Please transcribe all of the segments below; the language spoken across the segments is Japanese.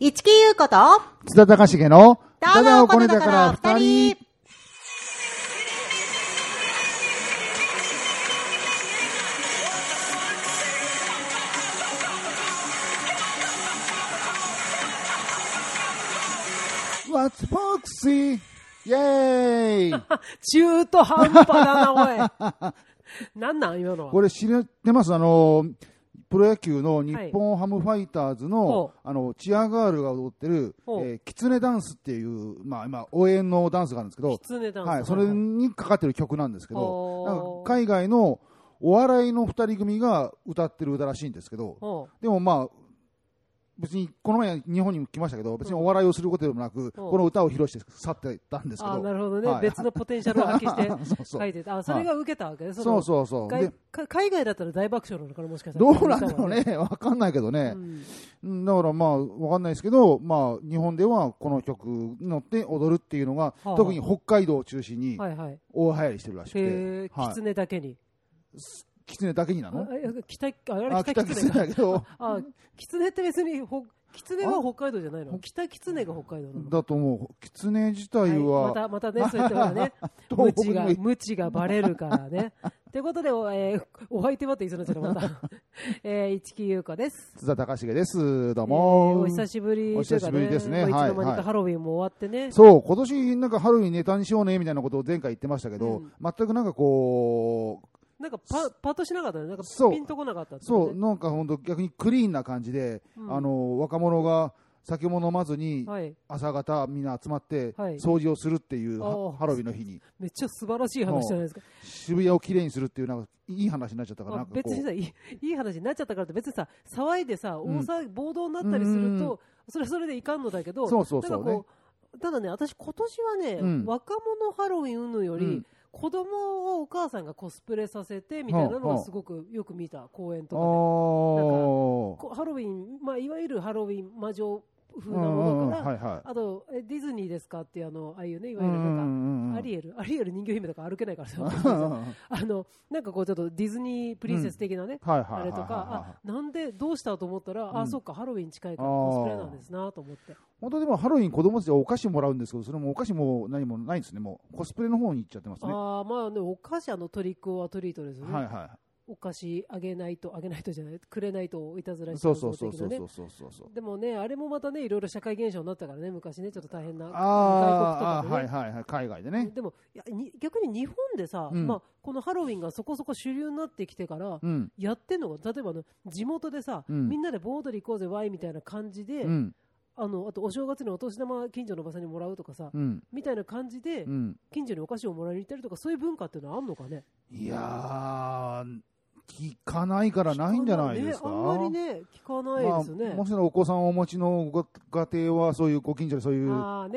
市木優子と、津田隆重の、ただおこねだから二人。ワッツフォックシーイェーイ中途半端だな、おい。なんなん今のは。これ知ってます？あの、プロ野球の日本ハムファイターズの、ほあの、チアガールが踊ってる、えーキツネダンスっていう、まあ今、応援のダンスがあるんですけど、狐ダンス。はい、それにかかってる曲なんですけど、ほう。なんか海外のお笑いの二人組が歌ってる歌らしいんですけど、ほでもまあ、別にこの前日本にも来ましたけど、別にお笑いをすることでもなく、この歌を披露して去っていったんですけど。あなるほどね、はい別のポテンシャルを発揮して 書いてた。あ、それが受けたわけね。そうそうそう。海外だったら大爆笑なのかな、もしかしたら。どうなんだろうね。わかんないけどねう。ん。うんだからまあ、わかんないですけど、まあ、日本ではこの曲に乗って踊るっていうのが、あ特に北海道を中心にはいはい。大流行りしてるらしくて、へえ、はい狐だけに。狐だけになのあ北、あれ、北狐。だけど、あ、狐って別に、ほ狐は北海道じゃないの北狐が北海道なのだと思う。狐自体はいま、た、またね、そうやってほらね、無知が、無知がバレるからね。ということで、おえーお相手はって言いそうになっちゃった、また。えー、市木優子です。津田隆重です。どうえーも。お久しぶりお久しぶりですねまあはいいつの間にかハロウィンも終わってね。そう、今年なんか春にネタにしようねみたいなことを前回言ってましたけど、うん全くなんかこう、なんかパパッとしなかったね。なんかピンとこなかったってそう、ねなんか本当逆にクリーンな感じで、うん。あの、若者が酒も飲まずに、はい。朝方みんな集まってはい。掃除をするっていう、ハハロウィンの日に。めっちゃ素晴らしい話じゃないですか。渋谷をきれいにするっていうなんかいい話になっちゃったから別にさいい、いい話になっちゃったからって別にさ、騒いでさ、ん。大騒ぎ、暴動になったりすると、それはそれでいかんのだけど、そうそうそうね。ただね、私今年はね、うん。若者ハロウィン云々より、うん子供をお母さんがコスプレさせてみたいなのはすごくよく見た公園とあかで。ー。こうハロウィン、まあ、いわゆるハロウィン魔女風なはいはい。あとえディズニーですかっていうあのああいうねいわゆるなんか、アリエル。アリエル人魚姫とか歩けないからさ。は い あのなんかこうちょっとディズニープリンセス的なね、はいはいあれとか、あなんでどうしたと思ったら、あうん。そっかハロウィン近いからコスプレなんですなと思って。本当でもハロウィン子供たちはお菓子もらうんですけどそれもお菓子も何もないんですね。もうコスプレの方に行っちゃってますね。はああまあねお菓子あのトリックオアトリートですよね、いはお菓子あげないとあげないとじゃないくれないといたずらいしそうそうそう的なね。そうそうそうそうそうでもねあれもまたねいろいろ社会現象になったからね昔ねちょっと大変な外国とかでね。はいはいはい海外でね。でもいやに逆に日本でさ、うん。まあ、このハロウィンがそこそこ主流になってきてから、うん。やってんのが例えばあの地元でさ、うん。みんなで盆踊り行こうぜワイみたいな感じで、うん。あのあとお正月にお年玉近所のおばさんにもらうとかさ、うん。みたいな感じで、うん。近所にお菓子をもらいに行ったりとかそういう文化っていうのはあんのかね？いやー聞かないからないんじゃないですか、ね、あんまりね聞かないですよね、まあ、もしろお子さんをお持ちのご家庭はそういうご近所でそういう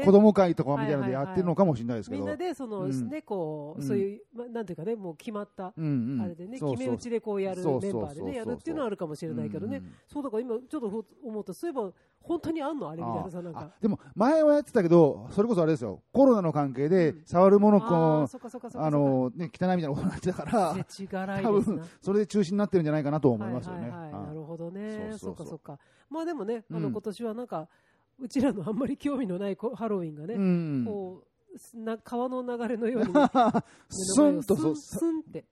子供会とかみたいなのではいはいはいやってるのかもしれないですけど、みんなでその、うん。ねこう、うん。そういう、ま、なんていうかねもう決まった、うんうん。あれでね決め打ちでこうやるメンバーでねやるっていうのはあるかもしれないけどね、そうだから今ちょっとふ思った。そういえば本当にあんのあれみたいなさなんあかでも前はやってたけどそれこそあれですよコロナの関係でうん触るものあこあの、ね、汚いみたいなことになってたから多分それで中止になってるんじゃないかなと思いますよね。なるほどね。そそうそうそうっか。まあでもね、あのうん今年はなんか、うちらのあんまり興味のないこハロウィンがね、うん、こうすな川の流れのように、スンとスンって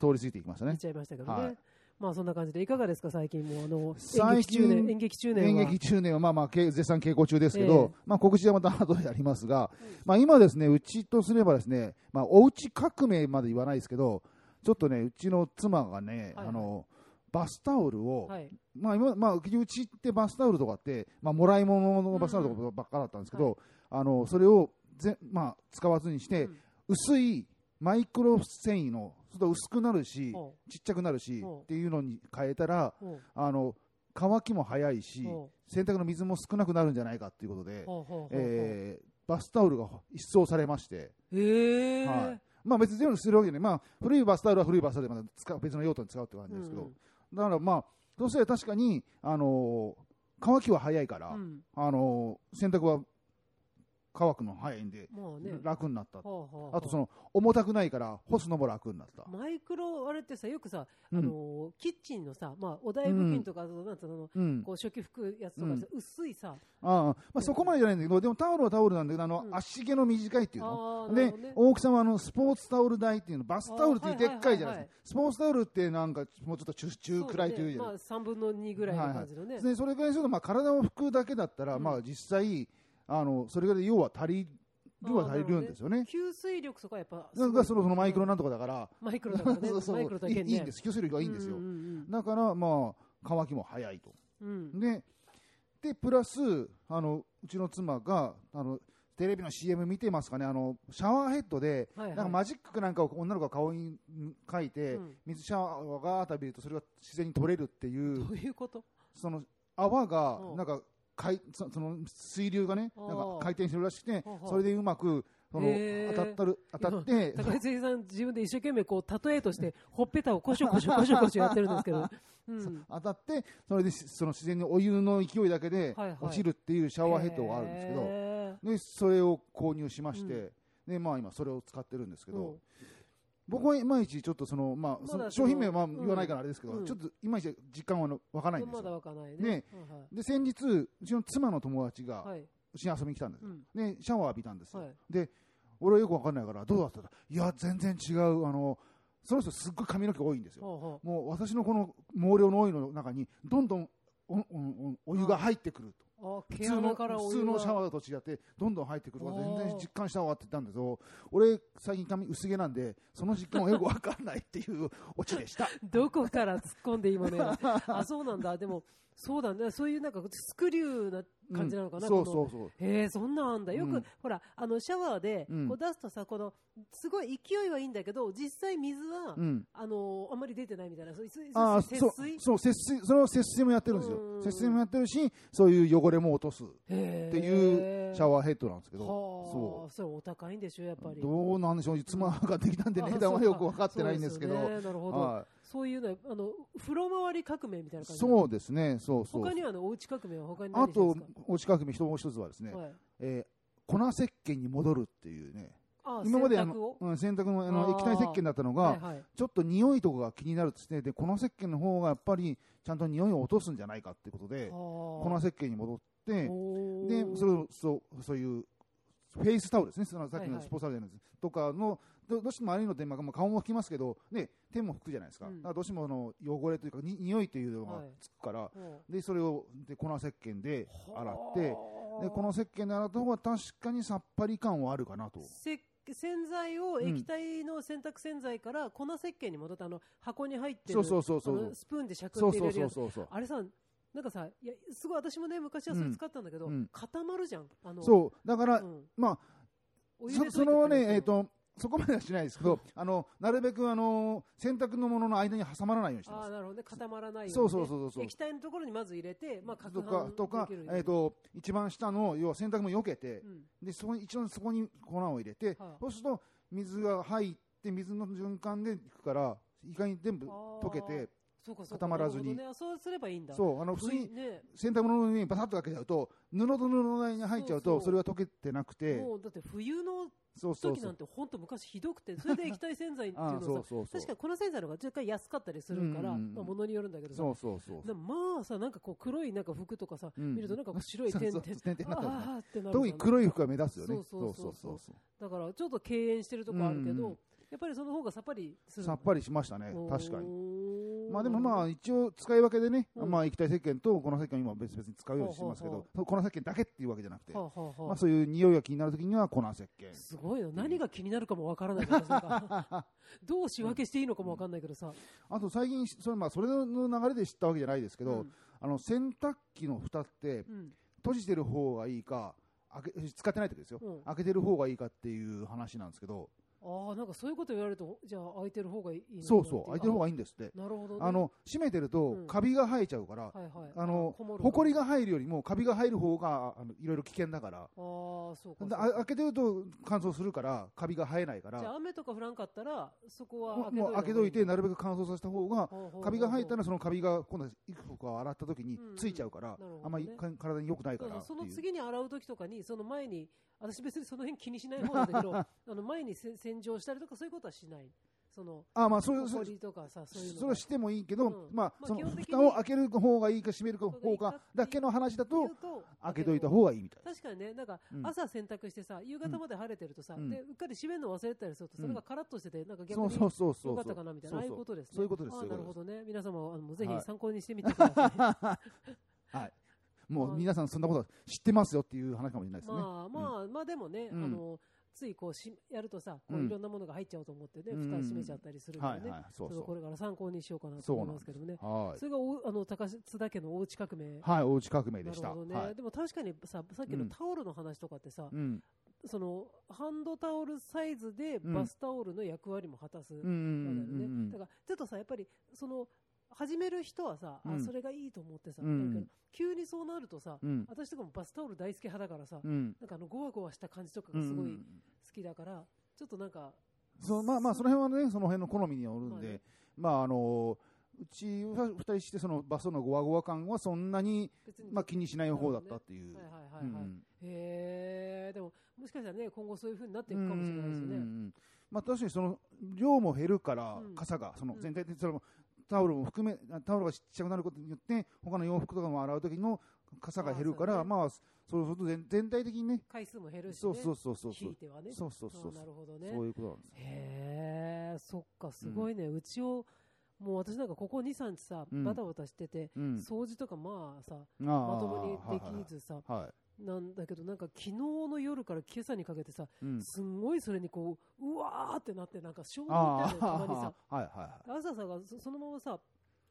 通り過ぎていきましたね。言っちゃいましたけどね。はいまあそんな感じでいかがですか最近もうあの演最劇中近年演劇中年は。演劇中年はまあまあけ絶賛稽古中ですけど、ええ。まあ告知はまた後でやりますが、まあ今ですねうちとすればですね、まあおうち革命まで言わないですけど、ちょっとねうちの妻がね、はい。あのバスタオルを、はい。まあ今まあうちってバスタオルとかってまあもらい物のバスタオルとかばっかだったんですけど、あのそれをぜまあ使わずにして、うん。薄いマイクロ繊維のちょっと薄くなるし、ほちっちゃくなるし、っていうのに変えたらあの乾きも早いし、ほ洗濯の水も少なくなるんじゃないかっていうことでえーバスタオルが一掃されまして、はい。まあ別に全部するわけで、まあ古いバスタオルは古いバスタオルでまた使う別の用途に使うって感じですけど、うんだからまあそうすれば確かにあのー乾きは早いから、うん。あのー洗濯は乾くの早いんで、まあね。楽になった。はあはあはあとその、重たくないから、干すのも楽になった。マイクロあれってさ、よくさ、うんあのーキッチンのさ、まあ、お台布巾とか、なんつうの、うん。こう初期拭くやつとかさ、薄いさ、ああ、まあそこまでじゃないんだけど、でもタオルはタオルなんだけど、あの、うん足毛の短いっていうの。でね、大きさはあの、スポーツタオル台っていうの、バスタオルっていうでっかいじゃないですか。スポーツタオルってなんか、もうちょっと中中くらいというじゃないまあ、3分の2ぐらいの感じのね。でそれぐらいすると、まあ、体を拭くだけだったら、うんまあ、実際あの、それぐらい要は足りるは足りるんですよね。吸水力とかやっぱ、なんかそのそのマイクロなんとかだから、マイクロだからね。そうそうマイクロだけね。いいんです、吸水力がいいんですよ。うんうんだから、まあ、乾きも早いと。うんうん。で、でプラスあの、うちの妻があのテレビの CM 見てますかね、あのシャワーヘッドで、はいはいなんかマジックかなんかを女の子が顔に書いて、うん水シャワーが浴びると、それが自然に取れるっていうど、ういうこと？その泡がうんなんかかいそその水流がねうんなんか回転してるらしくてうんそれでうまくその当たったる当たって。高井さん、自分で一生懸命こう、例えとして、ほっぺたをコショコショコショコショやってるんですけど。うん。当たってそれでしその自然にお湯の勢いだけで落ちるっていうシャワーヘッドがあるんですけど。へでそれを購入しまして。でまあ今それを使ってるんですけーうん。ど僕はいまいちちょっとそのまあその商品名はうん。言わないからあれですけどうん。ちょっといまいち実感はわからないんですまだよわかんないね。ね。はいはい。で先日うちの妻の友達がはい。うちに遊びに来たんですよ。うん。でシャワー浴びたんですよ、はい。で俺はよくわかんないからどうだった？らいや全然違うあのその人すっごい髪の毛多いんですよ、ほうほもう私のこの毛量の多いの中にどんどんおおおお湯が入ってくると。うあ、普通の普通のシャワーと違ってどんどん入ってくるから全然実感したわって言ったんですけど俺最近髪薄毛なんでその実感はよくわかんないっていうオチでした どこから突っ込んで今ね。あ、そうなんだ。でも、そうだね。そういうなんかスクリューな感じなのかな。うん。そうそうそう。へえ、そんなんあんだ。よく、うん。ほら、あの、シャワーで、うん。こう出すとさ、この、すごい勢いはいいんだけど、実際水は、うん。あの、あんまり出てないみたいな、そうそうああそう節水？そう節水それは節水もやってるんですうん。よ節水もやってるしそういう汚れも落とす。っへていうシャーワーヘッドなんですけど。はあ、そう。それお高いんでしょ、やっぱり。どうなんでしょう、妻ができたんであ値段はよく分かってないんですけど、なるほど。はいそういうの、あの、風呂回り革命みたいな感じ。そうですね、そうそう。他にはあの、おうち革命は他に何あとしてるんですか、お近くにもう一つはですね、はい。えー粉石鹸に戻るっていうね、あ今まであ洗濯を？の、うん、洗濯のあの液体石鹸だったのが、はいはい。ちょっと匂いとかが気になるっつって、で、粉石鹸の方がやっぱりちゃんと匂いを落とすんじゃないかってことで、粉粉石鹸に戻って、で、それそうそういうフェイスタオルですね、そのさっきはいはい。のスポーツタオルじゃないです、とかのど、どうしてもああいうのって、まあ、まあ顔も拭きますけど、ね、手も拭くじゃないですか、うん。だからどうしてもあの汚れというか、に匂いというのがはい。つくから、でそれをで粉石鹸で洗って、ででこの石鹸で洗った方が確かにさっぱり感はあるかなと。せ洗剤を液体の洗濯洗剤から粉石鹸に戻ってあの箱に入ってるそうそうそうそう。あのスプーンでしゃくって入れるや。あれさなんかさいやすごい私もね昔はそれ使ったんだけど、うん。うん固まるじゃん。あのそう。だから、うん。まあそそのね、えっ、溶いてと、そこまではしないですけど、あの、なるべくあの、洗濯のものの間に挟まらないようにしてます。ああなるほどね。固まらないように、ね、そうそうそうそう液体のところにまず入れてまあかとかできる、ように。えっ、と、一番下の、要は洗濯も避けて、うん。で、そこに、一応そこに粉を入れて、はあそうすると、水が入って、水の循環でいくから、意外に全部溶けて、そうかそうか。固まらずに。ね、そうすればいいんだ。そう、あの、普通にね。洗濯物の上にバサッとかけちゃうと、布と布の間に入っちゃうと、それが溶けてなくて、もうだって冬のそうそうそう時なん。て本当昔ひどくてそれで液体洗剤っていう あのさそうそうそう。確かに粉洗剤の方が若干安かったりするから、うんうんうんまあ、物によるんだけどさそうそうそう。まあさなんかこう黒いなんか服とかさ、うん見るとなんか白い点々 あーっ特に黒い服が目立つよね。そうそうそうそうだからちょっと敬遠してるとこあるけど、うんうんやっぱりその方がさっぱりするさっぱりしましたね、り確かに。まあでもまあ一応使い分けでね、うん。まあ液体石鹸と粉石鹸を今別々に使うようにしてますけほうほど、粉石鹸だけっていうわけじゃなくて、はあまあそういう匂いが気になるときには粉石鹸。すごいよ。何が気になるかもわからないけどさ どう仕分けしていいのかもわかんないけどさ、あと最近、それまあそれの流れで知ったわけじゃないですけど、うん。あの洗濯機の蓋ってうん。閉じてる方がいいか、開け使ってない時ですよ、うん。開けてる方がいいかっていう話なんですけど、ああなんかそういうこと言われるとじゃあ開いてる方がいいそうそう、開いてる方ががいいんですって。なるほど、ね、あの閉めてるとうん。カビが生えちゃうから、はいはい。あのほこりが入るよりもカビが入る方があのいろいろ危険だから。ああそうかそうでか。あ開けてると乾燥するからカビが生えないから。じゃあ雨とか降らんかったらそこはもう開けといてなるべくく乾燥させた方がカビが生えたらそのカビが今度は衣服を洗った時についちゃうから、うんうんあんまりか体に良くないからその次に洗う時とかにその前に私別にその辺気にしない方なんだけど、あの前にせ洗浄したりとかそういうことはしない。その、あまあそれそれ埃とかさ、そういうのそれはしてもいいけど、うん。まあ、まあその蓋を開ける方がいいか閉める方がいいかがだけの話だと開けといた方がいいみたい確かにね、なんかうん。朝洗濯してさ、夕方まで晴れてるとさ、うん。でうっかり閉めるの忘れてたりすると、それがカラッとしてて、なんか逆にそうそうそうそう。よかったかなみたいな、ああいうことですね。そういうことですなるほどね。皆様、あのぜはい。ひ参考にしてみてください。はい。もう皆さんそんなこと知ってますよっていう話かもしれないですね、まあまあ、まあでもね、うん。あのついこうしやるとさ、こううん。いろんなものが入っちゃうと思ってね、うん。蓋閉めちゃったりするんでこれから参考にしようかなと思いますけどね。はい。それがおあの高津田家のおうち革命。はいおうち革命でした。なるほどね、はい。でも確かにささっきのタオルの話とかってさ、うん。そのハンドタオルサイズでうんバスタオルの役割も果たすね。んだからちょっとさやっぱりその始める人はさ、うん。あそれがいいと思ってさ、うん。急にそうなるとさ、うん。私とかもバスタオル大好き派だからさ、うん。なんかあのゴワゴワした感じとかうんがすごい好うん。きだから、ちょっとなんかそうまあまあその辺はねその辺の好みによるんで、まああのうちは二人してそのバスのゴワゴワ感はそんなにまあ気にしない方だったっていう。はいはいはいはい、うん。へえでももしかしたらね今後そういう風になっていくかもしれないですよね。まあ確かにその量も減るからうん。傘がその全体的にそのタオルも含めタオルがちっちゃくなることによって他の洋服とかも洗う時の傘が減るからまあそうすると全全体的にね。回数も減るし、ね、そうそうそうそう。引いてはね。そうそうそうあなるほどね。そういうことなんです。へえ、そっか、すごいね、うちを、もう私なんかここ2、3日さ、うん。バタバタしてて、うん。掃除とかまあさ、ままともにできずさ、はい。なんだけど、なんか昨日の夜から今朝にかけてさ、うん。すんごいそれにこう、うわーってなって、なんか衝撃あみたいなたまにさ、あ、はいは朝さがそそのままさ、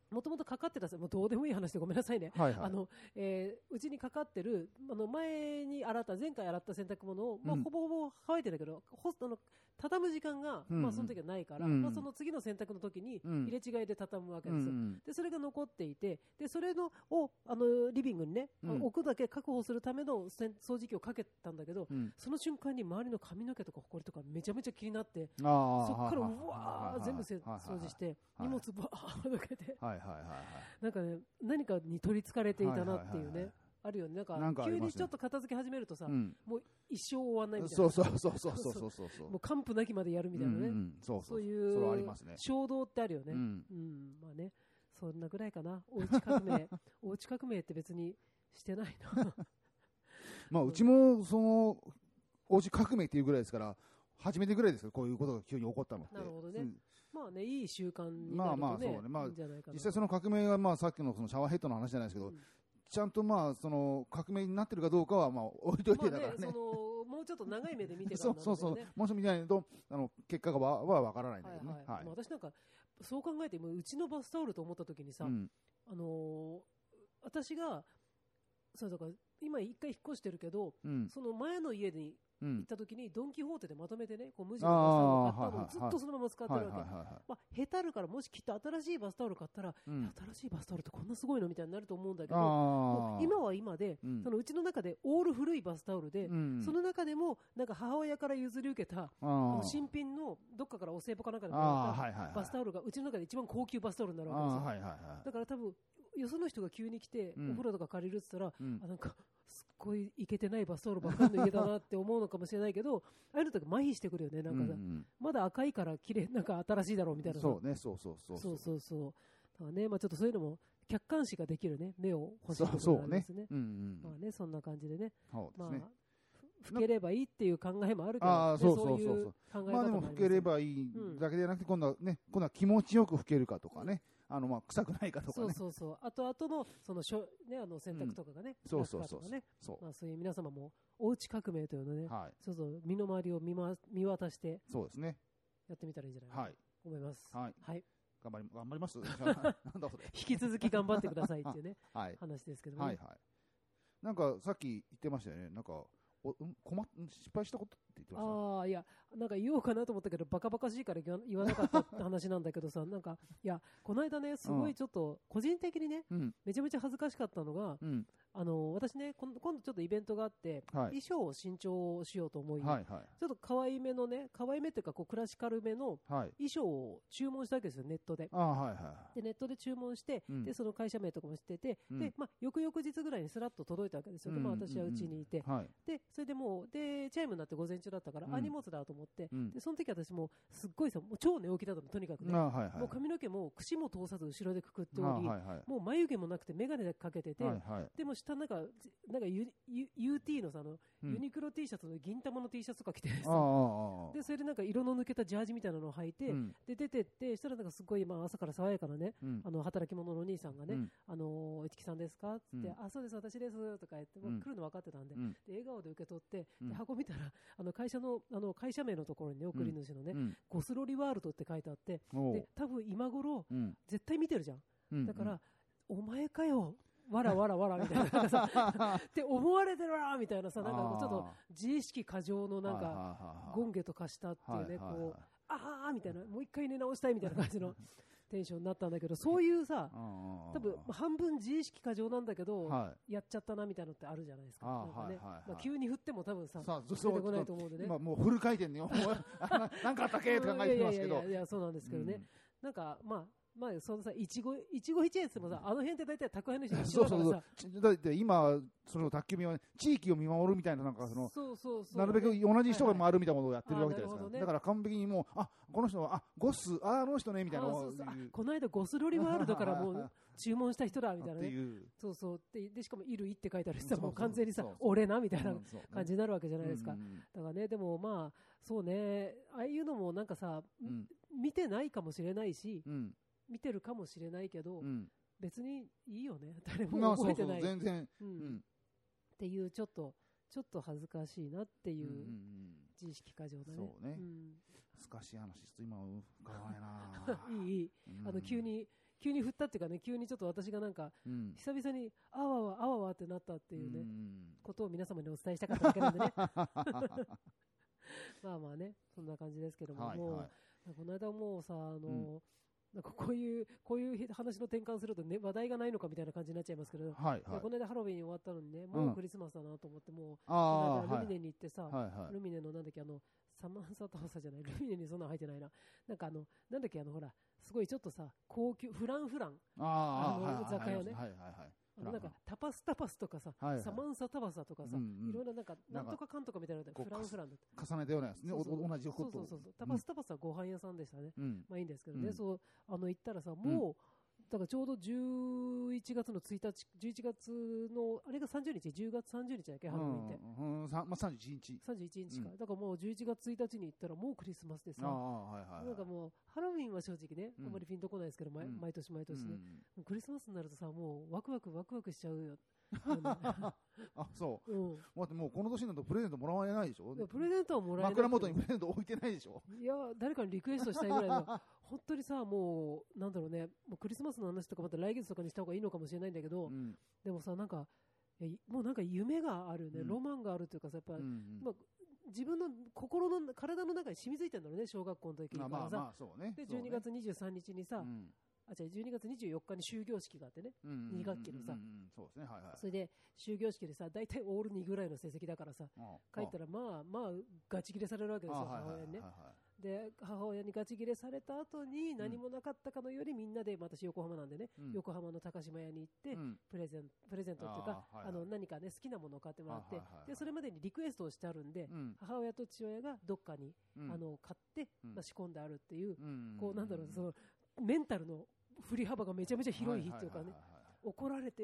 もともとかかってたさ、もうどうでもいい話でごめんなさいね。い。はいはい。あの、えーうちにかかってる、あの、前に洗った、前回洗った洗濯物を、まあ、うん。ほぼほぼ乾いてるけど、ほあの、畳む時間が、うんまあ、その時はないから、うんまあ、その次の洗濯の時に、うん。入れ違いで畳むわけですよ。うんで、それが残っていて、で、それの、を、あの、リビングにね、うん。置くだけ確保するための洗掃除機をかけたんだけど、うん。その瞬間に周りの髪の毛とか埃とかめちゃめちゃ気になって、そこからはいうわー全部掃除して、はい荷物ばーどけて、はいはいはいはい、なんかね何かに取りつかれていたなっていうね、はいはいはいあるよね、なんか、急にちょっと片付け始めるとさ、う、もう一生終わんないみたいな、そうそうそうそうそうそうそうもう完膚なきまでやるみたいなね、うんうん、そうそういう衝動ってあるよね、うん、うん、まあね、そんなぐらいかな、おうち革命、おうち革命って別にしてないな。まあ、うちもそのおうち革命っていうぐらいですから、初めてぐらいですか、こういうことが急に起こったのって。なるほどね、まあね、いい習慣にまあまあなるとね、そうねまあ。実際その革命がまあさっきのそのシャワーヘッドの話じゃないですけど、うんちゃんとまあその革命になってるかどうかはまあ置いといまあね、てだからね。その、もうちょっと長い目で見てからそなんだけど うそうねそう。もし見ないとあの結果がわはわからないんだはいけどね。はい。まあ私なんか、そう考えて、もううちのバスタオルと思った時にさ、うんあのー私が、そうだから、今一回引っ越してるけど、うんその前の家にうん行った時に、ドン・キホーテでまとめてね、こう無地のバスタオルを買ったのをずっとそのまま使ってるわけ。まあ、下手るから、もしきっと新しいバスタオル買ったら、い。うん新しいバスタオルってこんなすごいのみたいになると思うんだけど、今は今で、うんそのうちの中でオール古いバスタオルで、うんその中でもなんか母親から譲り受けた新品のどっかからお歳暮かなんかでもあらったバスタオルがうちの中で一番高級バスタオルになるあわけですよ。ーはいはいはい。だから多分よその人が急に来て、うんお風呂とか借りるって言ったら、うんあなんかすっごいいけてないバスタオルばっかりの家だなって思うのかもしれないけど ああいうのとか麻痺してくるよねなんかさ、うんまだ赤いから綺麗なんか新しいだろうみたいなさそうね、そうそうそう。そうそうそうだからね、まあ、ちょっとそういうのも客観視ができるね目を欲しいそうところですね。うんうん。まあね、そんな感じでね、そうですね。まあ、ふ老ければいいっていう考えもあるけど、ああ、ねそうそうそうそう。まあでも、老ければいいだけじゃなくて、今度はね、今度は気持ちよく老けるかとかね、あの、まあ、臭くないかとかそうね。そうそう。あとあとの、そのしょ、ね、あの洗濯とかがね、そうそうそう楽かとかね。そうまあそういう皆様も、おうち革命というのをね、はい。ちょっと身の回りを見,、ま、見渡してそうですね。やってみたらいいんじゃないかなはいと。思います。はい。はい。頑張り、頑張ります なんだそれ。引き続き頑張ってくださいっていうね、はい。話ですけども、はいはい。なんか、さっき言ってましたよね。なんか、おうん困っ失敗したことって言ってました？ああ、いや、なんか言おうかなと思ったけど、バカバカしいから言わなかったって話なんだけどさ、なんか、いや、この間ね、すごいちょっと、個人的にね、うん。めちゃめちゃ恥ずかしかったのが、うん。あの、私私ね、今度今度ちょっとイベントがあって、はい。衣装を新調しようと思い、はいはい。ちょっと可愛めのね、可愛めっていうかこうクラシカルめのはい。衣装を注文したわけですよ、ネットで。あはいはでネットで注文して、うん。でその会社名とかも知ってて、うん。でまあ、翌々日ぐらいにすらっと届いたわけですよ、でまあ、うん私はうちにいて、いはい。でそれでもうでチャイムになって午前中だったから、うん。あ荷物だと思って、うん。でその時私もうすっごいさもう超寝起きだったのとにかくね、あはいはい。もう髪の毛も櫛も通さず後ろでくくっており、あはいはい。もう眉毛もなくて眼鏡だけかけてて、はいはい。でも下なんかなんか UT のさあの、うん。ユニクロ T シャツの銀玉の T シャツとか着てさああああでそれでなんか色の抜けたジャージみたいなのを履いて、うん。で出てってしたらなんかすごいまあ朝から爽やかなね、うん。あの働き者のお兄さんがね、うん。あのー市木さんですか？っつって、うんあそうです私ですとか言って、もううん来るの分かってたんで,、うん。で笑顔で受け取って、うん。で箱見たらあの会社のあの会社名のところにね送り主のね、うん。ゴスロリワールドって書いてあっておう。で多分今頃うん。絶対見てるじゃん、うん。だから、お前かよわらわらわらみたいなさ って思われてるわみたいなさなんかちょっとあ自意識過剰のなんかはいはいはいはい。ゴンゲと化したっていうね、こう、あーみたいな、もう一回寝直したいみたいな感じの テンションになったんだけど、そういうさ、多多分まあ半分自意識過剰なんだけど、はやっちゃったなみたいなのってあるじゃないですか、なんかねまあ、急に振っても多分さ、出てこないと思うんでね。今もうフル回転に、もうあなんかあったっけ？と考えてますけど。いやいやいやそうなんですけどね、うん。なんかまあ、まあ、そのさ、一期一期一会ってもさ、あの辺って大体宅配の人一そうそうそう緒だからさ、ちだって今、その宅急便は地域を見守るみたいな、なんかその、そうそうそう。なるべく同じ人がはい回るみたいなことをやってるわけじゃないですか。ねだから完璧にもう、あ、この人は、あ、ゴス、あ、あの人ね、みたいなそうそうこの間ゴスロリワールドからもう注文した人だみたいなね。っていう。そうそうででしかも「いるい」って書いてあるしさそうそうもう完全にさそうそう俺なみたいな感じになるわけじゃないですか、だからねでもまあそうねああいうのもなんかさ、うん見てないかもしれないしうん。見てるかもしれないけど、うん。別にいいよね。誰まも覚えてない。全然。ううん。ん。っていうちょっとちょっと恥ずかしいなっていうんううん。自意識過剰だね。そうね。ん。難しい話、ちょっと今、伺わないな。いいあの急に急に振ったっていうかね急にちょっと私がなんかうん。久々にあわわあわわってなったっていうね、んことを皆様にお伝えしたかっただけなんでね。まあまあね、そんな感じですけども、はいはい。この間もうさ、あの、なんかこういう、こういう話の転換するとね、話題がないのかみたいな感じになっちゃいますけど、はいはいこ。の間ハロウィン終わったのにね、もうクリスマスだなと思って、もう、あルミネに行ってさ、はいはいルミネのなんだっけ、あの、サマンサタバサじゃない、ルミネにそんなの入ってないな。なんかあの、なんだっけ、あの、ほら、すごいちょっとさ、高級、フランフラン、あの雑貨屋ねはいはいはい。なんかタパスタパスとかさ、はいはい。サマンサタバサとかさ、うんうん。いろんななんか、なんんとかかんとかみたいなのフランフラン。重ねたようなやつね、おそうそう。同じことをそうそうそうタパスタパスはご飯屋さんでしたね、うん。まあいいんですけどね、うん。そうあの行ったらさもう、だからちょうど11月の1日11月のあれが30日10月30日だっけ？ハロウィンって、うん。うんさまあ、31日。31日か、うん。だからもう11月1日に行ったらもうクリスマスでさああ、はいはいはい。なんかもうハロウィンは正直ね、うん。あんまりピンとこないですけど、毎うん。毎年毎年ね、うん。クリスマスになるとさもうワクワクワクワクしちゃうよ、あ あ、そう。のうん、待って、もうこの年になるとプレゼントもらわれないでしょ？プレゼントはもらえない枕元にプレゼント置いてないでしょ？いや誰かにリクエストしたいぐらいの本当にさもうなんだろうね。もうクリスマスの話とかまた来月とかにした方がいいのかもしれないんだけど、うん。でもさなんかもうなんか夢があるね、うん。ロマンがあるというかさやっぱ、うんまあ、自分の心の体の中に染みついてるんだろうね小学校の時からさ、まあまあね。でそうね。12月23日にさ、うんあ違う12月24日に終業式があってね。うん二学期のさ。そうですね、はいはい。それで終業式でさ大体オール2ぐらいの成績だからさあ帰ったらまあまあガチ切れされるわけですよ母親にね。はで母親にガチ切れされた後に何もなかったかのようにみんなで私横浜なんでね、うん。横浜の高島屋に行って、うん。プレゼンプレゼントっていうかあ、の何かね好きなものを買ってもらって、でそれまでにリクエストをしてあるんで、うん。母親と父親がどっかに、うん。あの買って、仕込んであるっていう、うん。こうなんだろうそのメンタルの振り幅がめちゃめちゃ広い日っていうかね、怒られて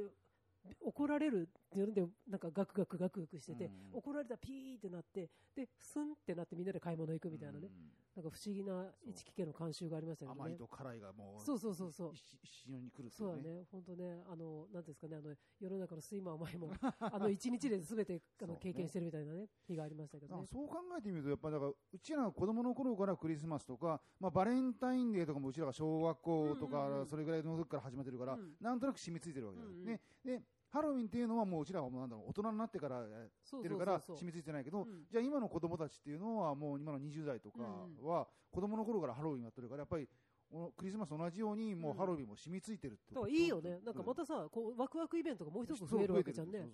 怒られるっていうのでなんかガクガクガクガクしてて、うん。怒られたらピーってなってでスンってなってみんなで買い物行くみたいなね、うん。なんか不思議な一木家の慣習がありましたけどね。甘いと辛いがもう、そうそうそうそう。一一緒に来るっていそうだね、本当ね、あの、なんですかね、あの、世の中の睡魔前も、あの、一日で全て、あの、経験してるみたいなね、日がありましたけどね。そう考えてみると、やっぱりだから、うちらが子供の頃からクリスマスとか、まあ、バレンタインデーとかもうちらが小学校とか、それぐらいの時から始まってるから、うん。なんとなく染みついてるわけだよ、ね。で、ハロウィンっていうのはもううちらはもうなんだろう、大人になってからやってるから染みついてないけど、うん。じゃあ今の子供たちっていうのはもう今の20代とかは子供の頃からハロウィンやってるから、やっぱりおクリスマスと同じようにもううん。ハロウィンも染みついてるってだからいいよね。なんかまたさ、こう、ワクワクイベントがもう一つ増えるわけじゃんね。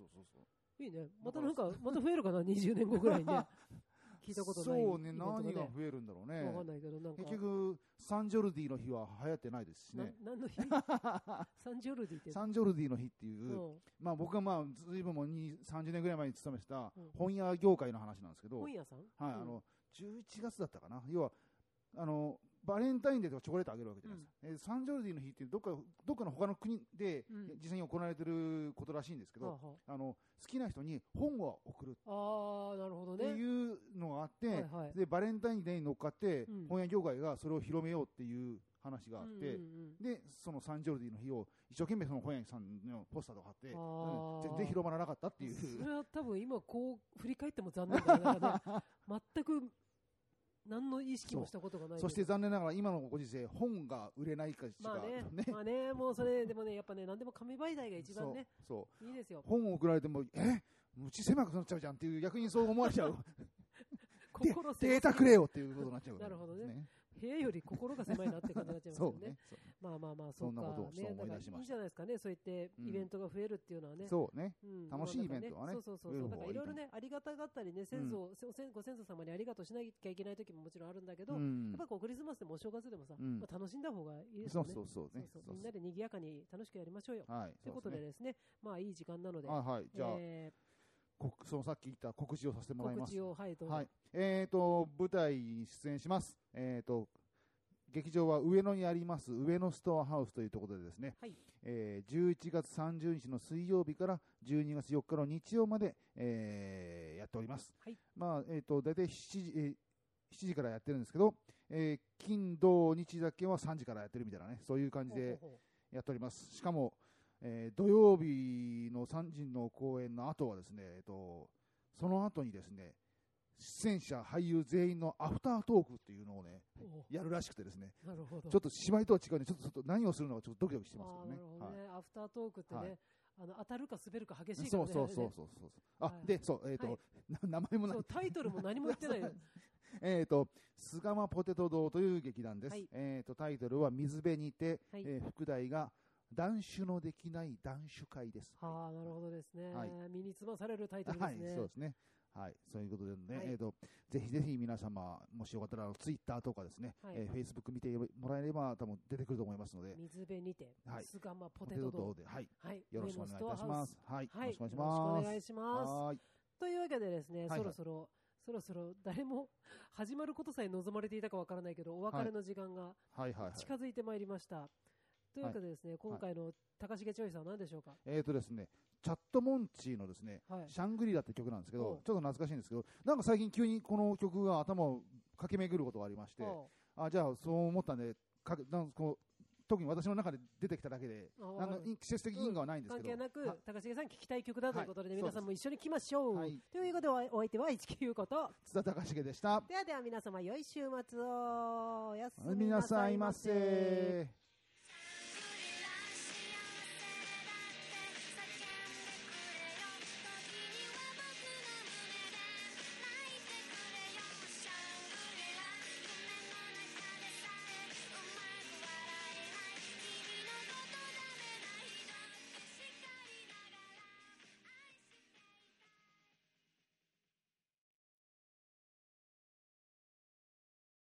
いいね。またなんか、また増えるかな、20年後ぐらいにね。聞いたことない。そうね何がね。増えるんだろうね。わかんないけど、なんか。結局サンジョルディの日は流行ってないですしなね何の日？サンジョルディって。サンジョルディの日っていう、うん。まあ僕がまあずいぶんもうに30年ぐらい前に勤めてたうん。本屋業界の話なんですけど、本屋さん？はい、うん。あの11月だったかな、要はあのバレンタインデーとかチョコレートあげるわけじゃないですか、えーサンジョルディの日ってどっかどっかの他の国でうん。実際に行われてることらしいんですけど、はあはあの好きな人に本を送る。あなるほどってね。いうのがあって、はいはい。でバレンタインデーに乗っかって、うん。本屋業界がそれを広めようっていう話があって、うんうんでそのサンジョルディの日を一生懸命その本屋さんのポスターとか貼って、うん。全然広まらなかったっていそうれは多分今こう振り返っても残念だね。なね。全く何の意識もしたことがない。そして残念ながら今のご時世本が売れないかしかまあねね、まあね、もうそれ、でもね、やっぱね、何でも紙媒体が一番ね、そう。いいですよ。本を送られてもえうち狭くなっちゃうじゃんっていう逆にそう思われちゃう。で心データくれよっていうことになっちゃうから なるほどね部屋より心が狭いなって感じになっちゃいますよね。そうね。そう。まあまあまあ、そんなことをそうかそう思い出しましたいいじゃないですかね、そういってイベントが増えるっていうのはね。そうね。うん。楽しいイベントはね。そうそうそう増えそう。だからいろいろね、ありがたがったりね、先祖、ご先ご先祖様にありがとうしなきゃいけない時ももちろんあるんだけど、やうん。っぱこうクリスマスでもお正月でもさ、うん。まあ楽しんだ方がいいですそうよね。そうそうね。そうそう。みんなで賑やかに楽しくやりましょうよ。はい。ということでそうですね、まあいい時間なので、はいはい。じゃあ、そのさっき言った告知をさせてーもらいます。はい。はい。えー、と舞台に出演します、えー、と劇場は上野にあります上野ストアハウスというところでですね、はい。えー11月30日の水曜日から12月4日の日曜まで、えーやっております、はい。まあえー、と大体7時,、えー7時からやってるんですけど、えー金土日だけは3時からやってるみたいなねそういう感じでやっております。しかも、えー土曜日の3時の公演の後はですね、えー、とその後にですね出演者俳優全員のアフタートークっていうのをねやるらしくてですねうなるほど。ちょっと芝居とは違うんでちょっとちょっと何をするのかちょっとドキドキしてますけあどね。ーなるほどはい。ね、アフタートークってね、はい。あの当たるか滑るか激しいからね。そうそうそうそうそう。あ、はい。でそうえっ、と、はい。な名前もなそうタイトルも何も言ってないよ。えっ、と巣鴨ポテト堂という劇団です、はい。えっ、とタイトルは水辺にて、はい。えー副題が断酒のできない断酒会です。はあ、なるほどですね。はい。身につまされるタイトルはい、ですね。そうですね。はい、そういうことでね、はい。えっ、と、ぜひぜひ皆様、もしよかったら、ツイッターとかですね、はい。えー、フェイスブック見てもらえれば、多分出てくると思いますので、水辺にて、はい。巣鴨ポポテト堂。で、はい、はい、よろしくお願いいたします。はい、よはい、ろしくお願いしよろしくます。お願いします。はーい、というわけでですね、はい。はいそろそろ、そろそろ誰も始まることさえ望まれていたかわからないけど、お別れの時間がはい、はい、はい。近づい。てまい。りました。というわけでですね、今回の高重チョイスは何でしょうか？えっ、とですね、チャットモンチーのですね、はいシャングリラって曲なんですけど、ちょっと懐かしいんですけど、なんか最近急にこの曲が頭を駆け巡ることがありまして、おうあ、じゃあそう思ったんで、かけなんかこう特に私の中で出てきただけで、あなんか季節的因果はないんですけど、関係なくは、高重さん聞きたい曲だということで、はい皆さんも一緒に来ましょう。はいということで、お相手は市木優子と、津田隆重でした。ではでは皆様、良い週末を。おやすみな皆さいま。せ。